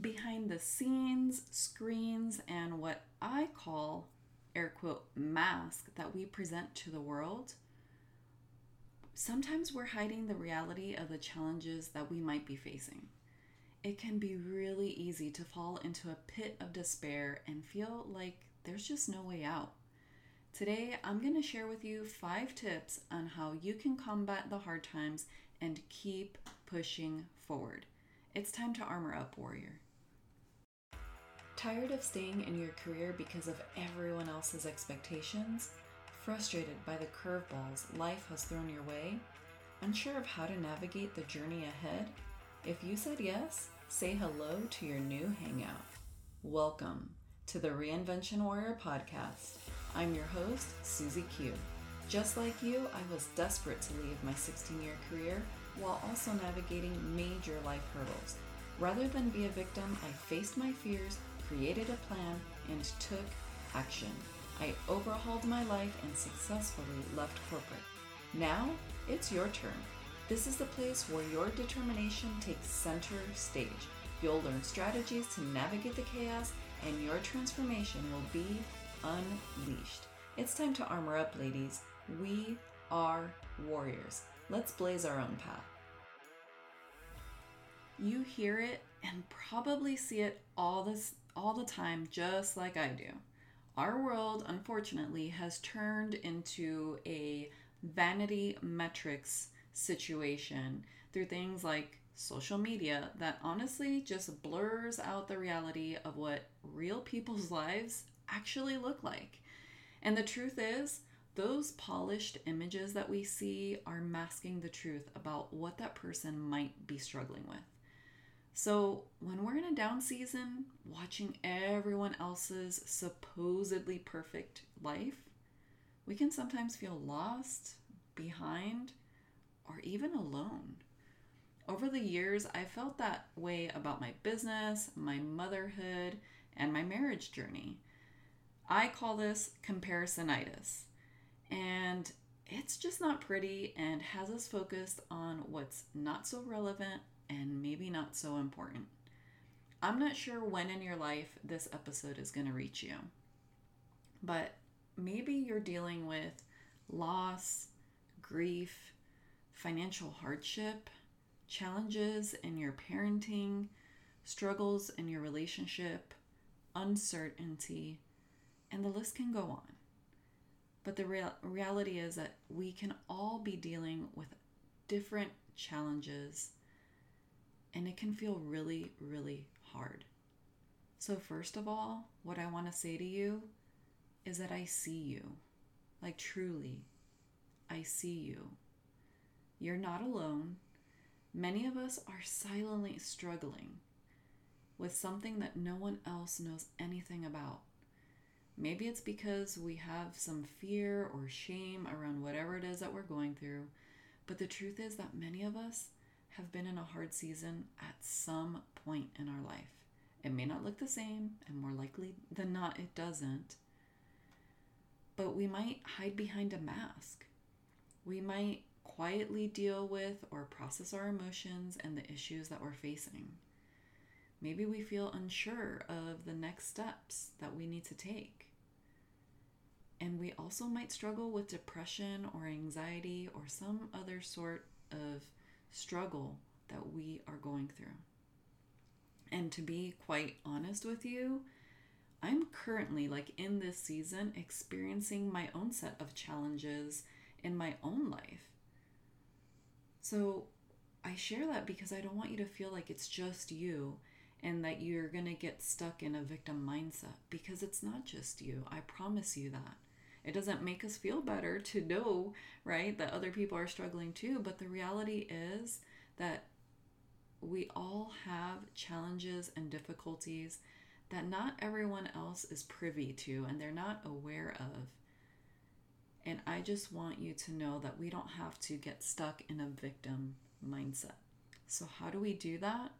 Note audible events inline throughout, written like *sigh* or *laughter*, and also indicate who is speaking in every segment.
Speaker 1: behind the scenes, screens, and what I call air quote mask that we present to the world, sometimes we're hiding the reality of the challenges that we might be facing. It can be really easy to fall into a pit of despair and feel like there's just no way out. Today, I'm going to share with you five tips on how you can combat the hard times and keep pushing forward. It's time to armor up, warrior. Tired of staying in your career because of everyone else's expectations? Frustrated by the curveballs life has thrown your way? Unsure of how to navigate the journey ahead? If you said yes, say hello to your new hangout. Welcome to the Reinvention Warrior podcast. I'm your host, Susie Q. Just like you, I was desperate to leave my 16 year career while also navigating major life hurdles. Rather than be a victim, I faced my fears created a plan, and took action. I overhauled my life and successfully left corporate. Now it's your turn. This is the place where your determination takes center stage. You'll learn strategies to navigate the chaos, and your transformation will be unleashed. It's time to armor up, ladies. We are warriors. Let's blaze our own path. You hear it and probably see it all this all the time, just like I do. Our world, unfortunately, has turned into a vanity metrics situation through things like social media that honestly just blurs out the reality of what real people's *laughs* lives actually look like. And the truth is, those polished images that we see are masking the truth about what that person might be struggling with. So, when we're in a down season, watching everyone else's supposedly perfect life, we can sometimes feel lost, behind, or even alone. Over the years, I felt that way about my business, my motherhood, and my marriage journey. I call this comparisonitis. And it's just not pretty and has us focused on what's not so relevant and maybe not so important. I'm not sure when in your life this episode is going to reach you, but maybe you're dealing with loss, grief, financial hardship, challenges in your parenting, struggles in your relationship, uncertainty, and the list can go on. But the real, reality is that we can all be dealing with different challenges and it can feel really, really hard. So, first of all, what I want to say to you is that I see you. Like, truly, I see you. You're not alone. Many of us are silently struggling with something that no one else knows anything about. Maybe it's because we have some fear or shame around whatever it is that we're going through. But the truth is that many of us have been in a hard season at some point in our life. It may not look the same, and more likely than not, it doesn't. But we might hide behind a mask. We might quietly deal with or process our emotions and the issues that we're facing. Maybe we feel unsure of the next steps that we need to take. And we also might struggle with depression or anxiety or some other sort of struggle that we are going through. And to be quite honest with you, I'm currently, like in this season, experiencing my own set of challenges in my own life. So I share that because I don't want you to feel like it's just you and that you're going to get stuck in a victim mindset because it's not just you. I promise you that. It doesn't make us feel better to know, right, that other people are struggling too. But the reality is that we all have challenges and difficulties that not everyone else is privy to and they're not aware of. And I just want you to know that we don't have to get stuck in a victim mindset. So, how do we do that?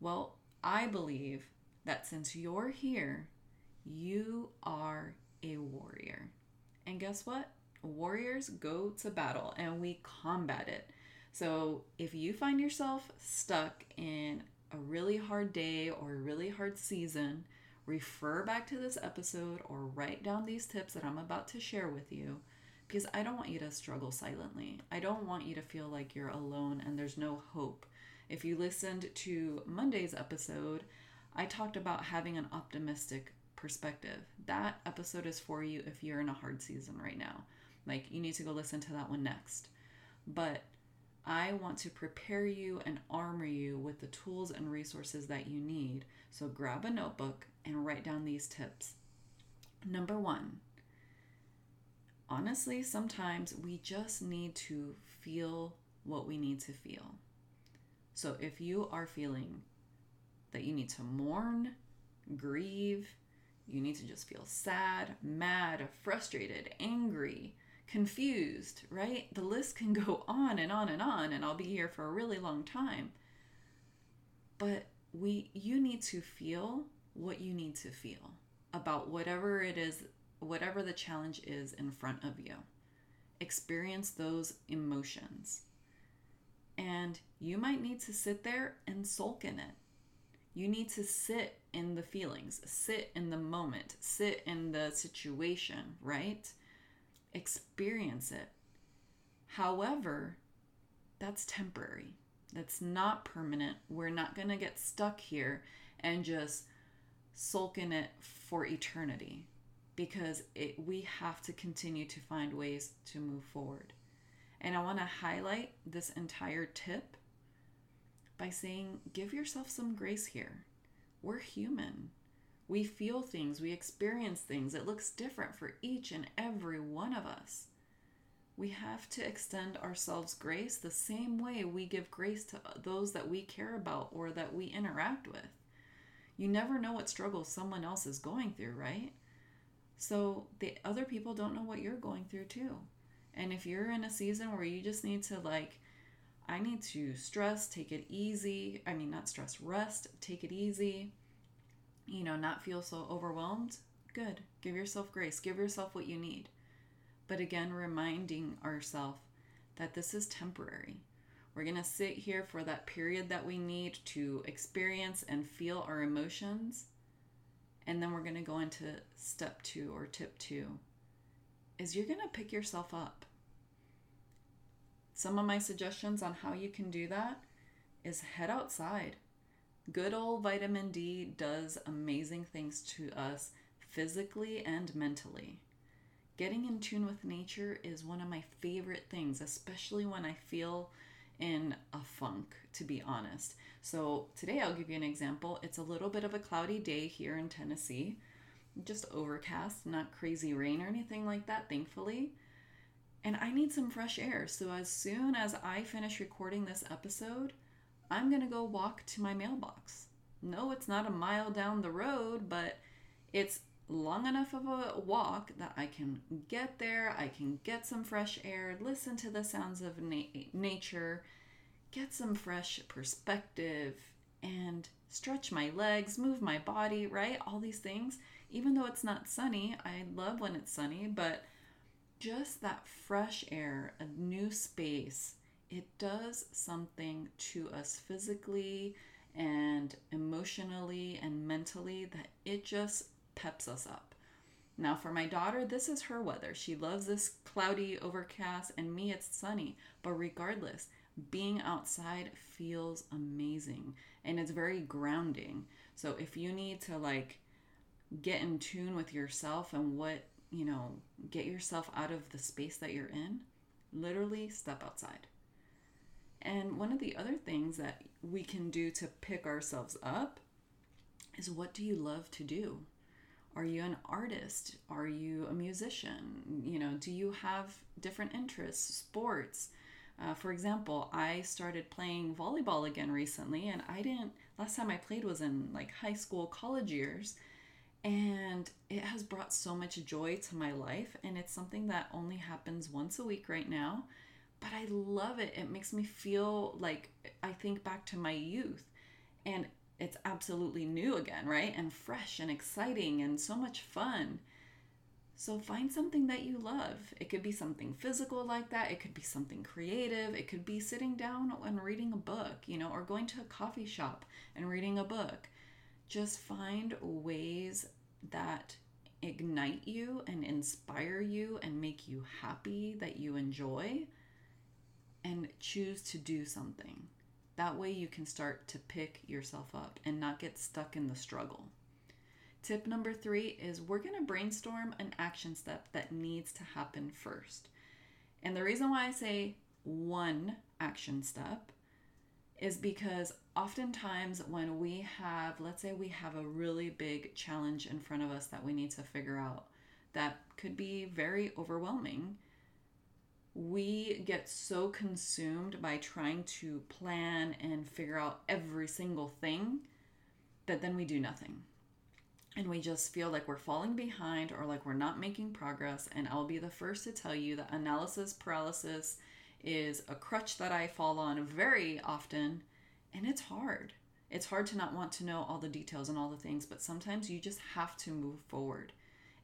Speaker 1: Well, I believe that since you're here, you are a warrior. And guess what? Warriors go to battle and we combat it. So if you find yourself stuck in a really hard day or a really hard season, refer back to this episode or write down these tips that I'm about to share with you because I don't want you to struggle silently. I don't want you to feel like you're alone and there's no hope. If you listened to Monday's episode, I talked about having an optimistic perspective. That episode is for you if you're in a hard season right now. Like, you need to go listen to that one next. But I want to prepare you and armor you with the tools and resources that you need. So grab a notebook and write down these tips. Number one, honestly, sometimes we just need to feel what we need to feel. So if you are feeling that you need to mourn, grieve, you need to just feel sad, mad, frustrated, angry, confused, right? The list can *laughs* go on and on and on, and I'll be here for a really long time. But we you need to feel what you need to feel about whatever it is, whatever the challenge is in front of you. Experience those emotions. And you might need to sit there and sulk in it. You need to sit in the feelings, sit in the moment, sit in the situation, right? Experience it. However, that's temporary. That's not permanent. We're not going to get stuck here and just sulk in it for eternity because it, we have to continue to find ways to move forward. And I want to highlight this entire tip by saying, give yourself some grace here. We're human. We feel things, we experience things. It looks different for each and every one of us. We have to extend ourselves grace the same way we give grace to those that we care about or that we interact with. You never know what struggles someone else is going through, right? So the other people don't know what you're going through too. And if you're in a season where you just need to like I need to stress, take it easy. I mean, not stress, rest, take it easy. You know, not feel so overwhelmed. Good. Give yourself grace. Give yourself what you need. But again, reminding ourselves that this is temporary. We're going to sit here for that period that we need to experience and feel our emotions. And then we're going to go into step two or tip two is you're going to pick yourself up. Some of my suggestions on how you can do that is head outside. Good old vitamin D does amazing things to us physically and mentally. Getting in tune with nature is one of my favorite things, especially when I feel in a funk, to be honest. So, today I'll give you an example. It's a little bit of a cloudy day here in Tennessee, just overcast, not crazy rain or anything like that, thankfully and I need some fresh air. So as soon as I finish recording this episode, I'm going to go walk to my mailbox. No, it's not a mile down the road, but it's long enough of a walk that I can get there, I can get some fresh air, listen to the sounds of na- nature, get some fresh perspective, and stretch my legs, move my body, right? All these things. Even though it's not sunny, I love when it's sunny, but just that fresh air, a new space, it does something to us physically and emotionally and mentally that it just peps us up. Now, for my daughter, this is her weather. She loves this cloudy, overcast, and me, it's sunny. But regardless, being outside feels amazing and it's very grounding. So, if you need to like get in tune with yourself and what you know, get yourself out of the space that you're in, literally step outside. And one of the other things that we can do to pick ourselves up is what do you love to do? Are you an artist? Are you a musician? You know, do you have different interests, sports? Uh, for example, I started playing volleyball again recently, and I didn't, last time I played was in like high school, college years and it has brought so much joy to my life and it's something that only happens once a week right now but i love it. It makes me feel like i think back to my youth and it's absolutely new again right? And fresh and exciting and so much fun. So find something that you love. It could be something physical like that, it could be something creative, it could be sitting down and reading a book, you know, or going to a coffee shop and reading a book. Just find ways that ignite you and inspire you and make you happy that you enjoy and choose to do something. That way you can start to pick yourself up and not get stuck in the struggle. Tip number three is we're going to brainstorm an action step that needs to happen first. And the reason why I say one action step is because oftentimes when we have, let's say we have a really big challenge in front of us that we need to figure out, that could be very overwhelming. We get so consumed by trying to plan and figure out every single thing that then we do nothing and we just feel like we're falling behind or like we're not making progress. And I'll be the first to tell you that analysis paralysis is a crutch that I fall on very often, and it's hard. It's hard to not want to know all the details and all the things, but sometimes you just have to move forward.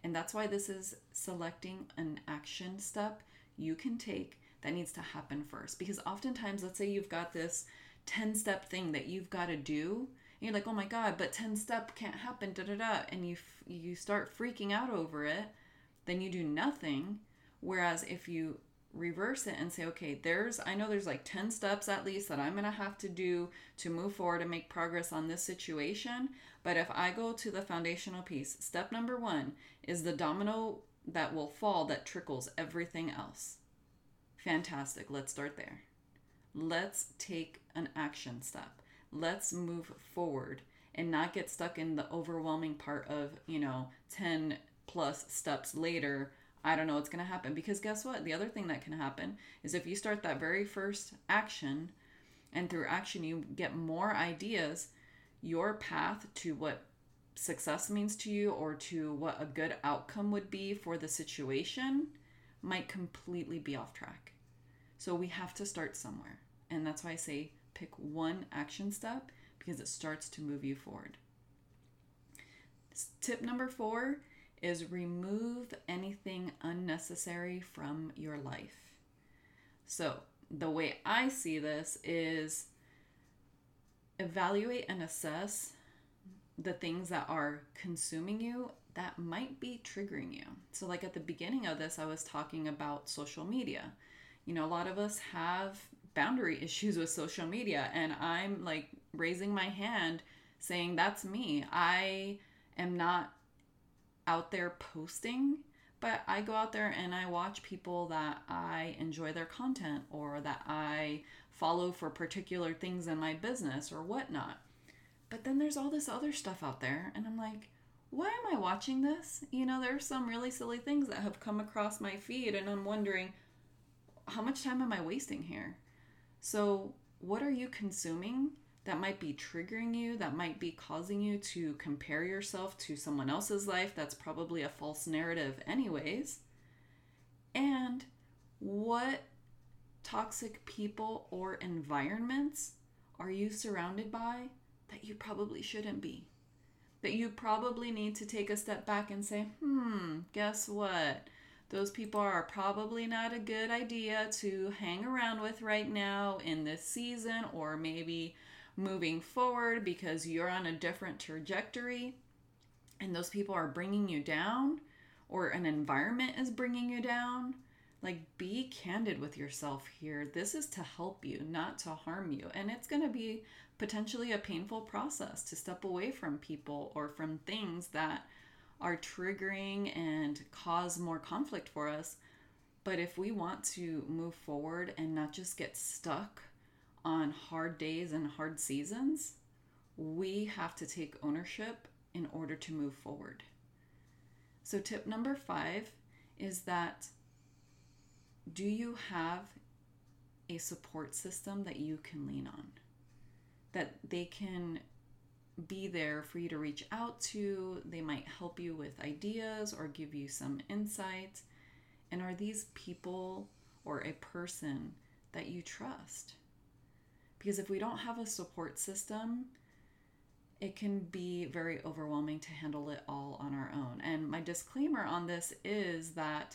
Speaker 1: And that's why this is selecting an action step you can take that needs to happen first. Because oftentimes, let's say you've got this 10 step thing that you've got to do and you're like, oh my god, but ten step can't happen, da da da, and you you start freaking out over it, then you do nothing. Whereas if you reverse it and say, okay, there's I know there's like ten steps at least that I'm gonna have to do to move forward and make progress on this situation. But if I go to the foundational piece, step number one is the domino that will fall that trickles everything else. Fantastic. Let's start there. Let's take an action step let's move forward and not get stuck in the overwhelming part of, you know, 10 plus steps later. I don't know what's going to happen. Because guess what? The other thing that can happen is if you start that very first action and through action you get more ideas, your path to what success means to you or to what a good outcome would be for the situation might completely be off track. So we have to start somewhere. And that's why I say pick one action step because it starts to move you forward. Tip number four is remove anything unnecessary from your life. So, the way I see this is evaluate and assess the things that are consuming you that might be triggering you. So, like at the beginning of this, I was talking about social media. You know, a lot of us have boundary *laughs* issues with social media and I'm like raising my hand saying that's me. I am not out there posting, but I go out there and I watch people that I enjoy their content or that I follow for particular things in my business or whatnot. But then there's all this other stuff out there, and I'm like, why am I watching this? You know, there's some really silly things that have come across my feed, and I'm wondering, how much time am I wasting here? So, what are you consuming that might be triggering you, that might be causing you to compare yourself to someone else's life that's probably a false narrative, anyways? And what toxic people or environments are you surrounded by that you probably shouldn't be? That you probably need to take a step back and say, hmm, guess what? those people are probably not a good idea to hang around with right now in this season or maybe moving forward because you're on a different trajectory and those people are bringing you down or an environment is bringing you down. Like, be candid with yourself here. This is to help you, not to harm you. And it's going to be potentially a painful process to step away from people or from things that are triggering and cause more conflict for us. But if we want to move forward and not just get stuck on hard days and hard seasons, we have to take ownership in order to move forward. So, tip number five is that do you have a support system that you can lean on? That they can be there for you to reach out to. They might help you with ideas or give you some insight. And are these people or a person that you trust? Because if we don't have a support system, it can be very overwhelming to handle it all on our own. And my disclaimer on this is that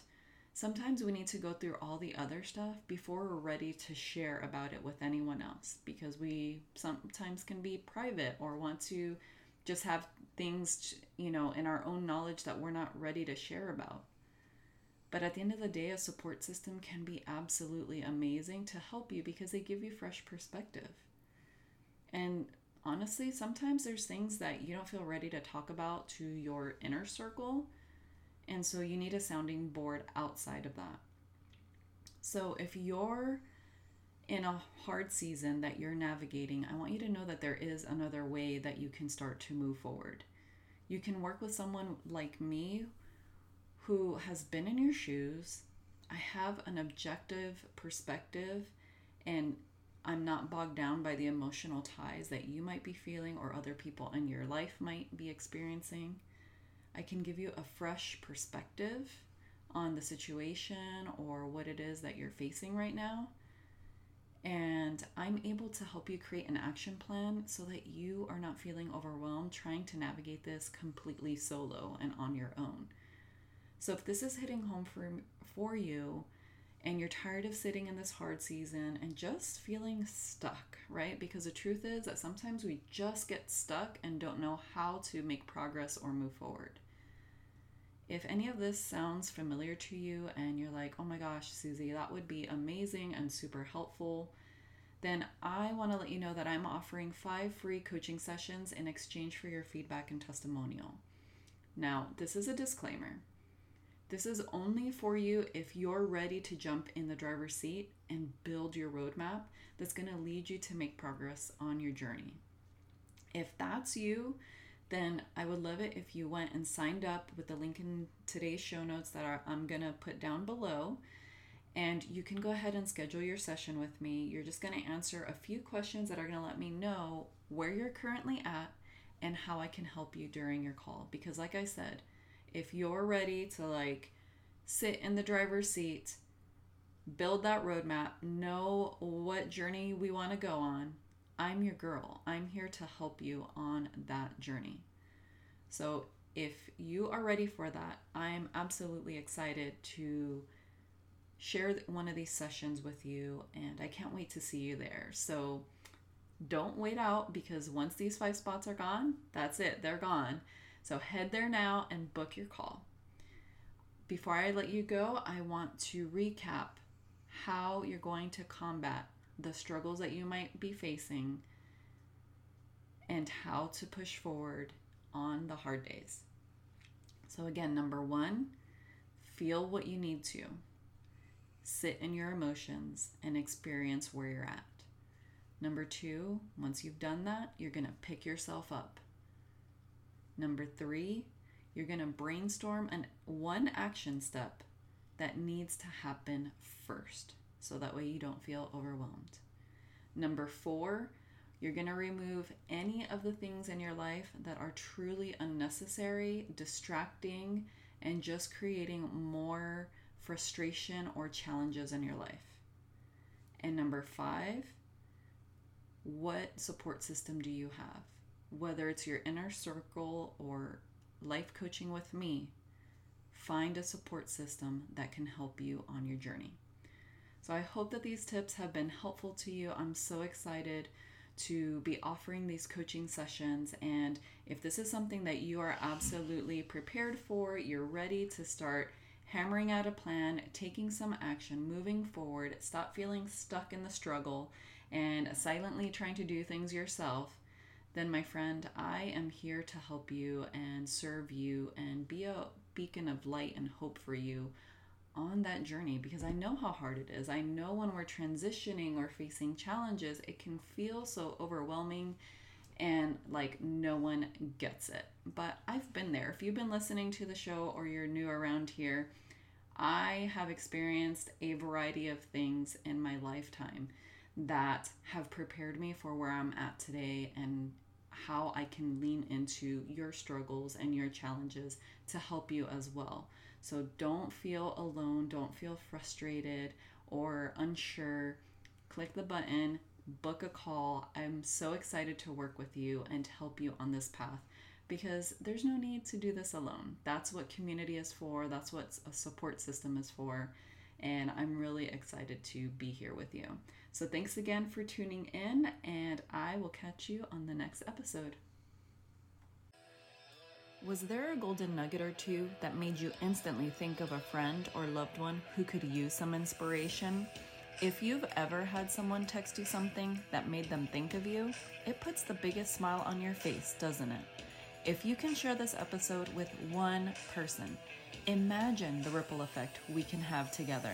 Speaker 1: sometimes we need to go through all the other stuff before we're ready to share about it with anyone else because we sometimes can be private or want to just have things, you know, in our own knowledge that we're not ready to share about. But at the end of the day, a support system can be absolutely amazing to help you because they give you fresh perspective. And honestly, sometimes there's things that you don't feel ready to talk about to your inner circle. And so you need a sounding board outside of that. So if you're in a hard season that you're navigating, I want you to know that there is another way that you can start to move forward. You can work with someone like me who has been in your shoes. I have an objective perspective and I'm not bogged down by the emotional ties that you might be feeling or other people in your life might be experiencing. I can give you a fresh perspective on the situation or what it is that you're facing right now. And I'm able to help you create an action plan so that you are not feeling overwhelmed trying to navigate this completely solo and on your own. So if this is hitting home for for you and you're tired of sitting in this hard season and just feeling stuck, right? Because the truth is that sometimes we just get stuck and don't know how to make progress or move forward. If any of this sounds familiar to you and you're like, oh my gosh, Susie, that would be amazing and super helpful, then I want to let you know that I'm offering five free coaching sessions in exchange for your feedback and testimonial. Now, this is a disclaimer. This is only for you if you're ready to jump in the driver's seat and build your roadmap that's going to lead you to make progress on your journey. If that's you, then I would love it if you went and signed up with the link in today's show notes that I'm going to put down below. And you can go ahead and schedule your session with me. You're just going to answer a few questions that are going to let me know where you're currently at and how I can help you during your call. Because, like I said, if you're ready to like sit in the driver's seat, build that roadmap, know what journey we want to go on, I'm your girl. I'm here to help you on that journey. So, if you are ready for that, I'm absolutely excited to share one of these sessions with you, and I can't wait to see you there. So, don't wait out because once these five spots are gone, that's it, they're gone. So head there now and book your call. Before I let you go, I want to recap how you're going to combat the struggles that you might be facing and how to push forward on the hard days. So, again, number one, feel what you need to. Sit in your emotions and experience where you're at. Number two, once you've done that, you're going to pick yourself up Number three, you're going to brainstorm an one action step that needs to happen first so that way you don't feel overwhelmed. Number four, you're going to remove any of the things in your life that are truly unnecessary, distracting, and just creating more frustration or challenges in your life. And number five, what support system do you have? Whether it's your inner circle or life coaching with me, find a support system that can help you on your journey. So I hope that these tips have been helpful to you. I'm so excited to be offering these coaching sessions. And if this is something that you are absolutely prepared for, you're ready to start hammering out a plan, taking some action, moving forward, stop feeling stuck in the struggle, and silently trying to do things yourself, then my friend, I am here to help you and serve you and be a beacon of light and hope for you on that journey because I know how hard it is. I know when we're transitioning or facing challenges, it can feel so overwhelming and like no one gets it. But I've been there. If you've been listening to the show or you're new around here, I have experienced a variety of things in my lifetime that have prepared me for where I'm at today and how I can lean into your struggles and your challenges to help you as well. So don't feel alone, don't feel frustrated or unsure. Click the button, book a call. I'm so excited to work with you and help you on this path because there's no need to do this alone. That's what community is for, that's what a support system is for. And I'm really excited to be here with you. So, thanks again for tuning in, and I will catch you on the next episode. Was there a golden nugget or two that made you instantly think of a friend or loved one who could use some inspiration? If you've ever had someone text you something that made them think of you, it puts the biggest smile on your face, doesn't it? If you can share this episode with one person, imagine the ripple effect we can have together.